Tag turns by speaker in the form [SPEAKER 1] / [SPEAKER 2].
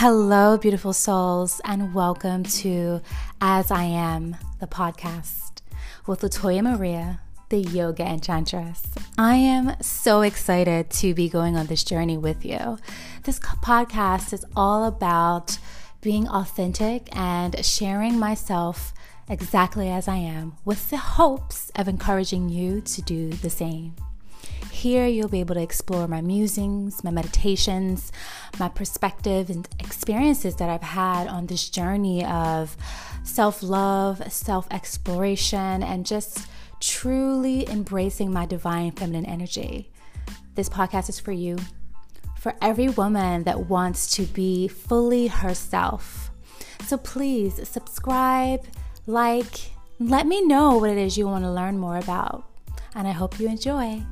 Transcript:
[SPEAKER 1] Hello, beautiful souls, and welcome to As I Am, the podcast with Latoya Maria, the yoga enchantress. I am so excited to be going on this journey with you. This podcast is all about being authentic and sharing myself exactly as I am with the hopes of encouraging you to do the same. Here, you'll be able to explore my musings, my meditations, my perspective, and experiences that I've had on this journey of self love, self exploration, and just truly embracing my divine feminine energy. This podcast is for you, for every woman that wants to be fully herself. So please subscribe, like, let me know what it is you want to learn more about. And I hope you enjoy.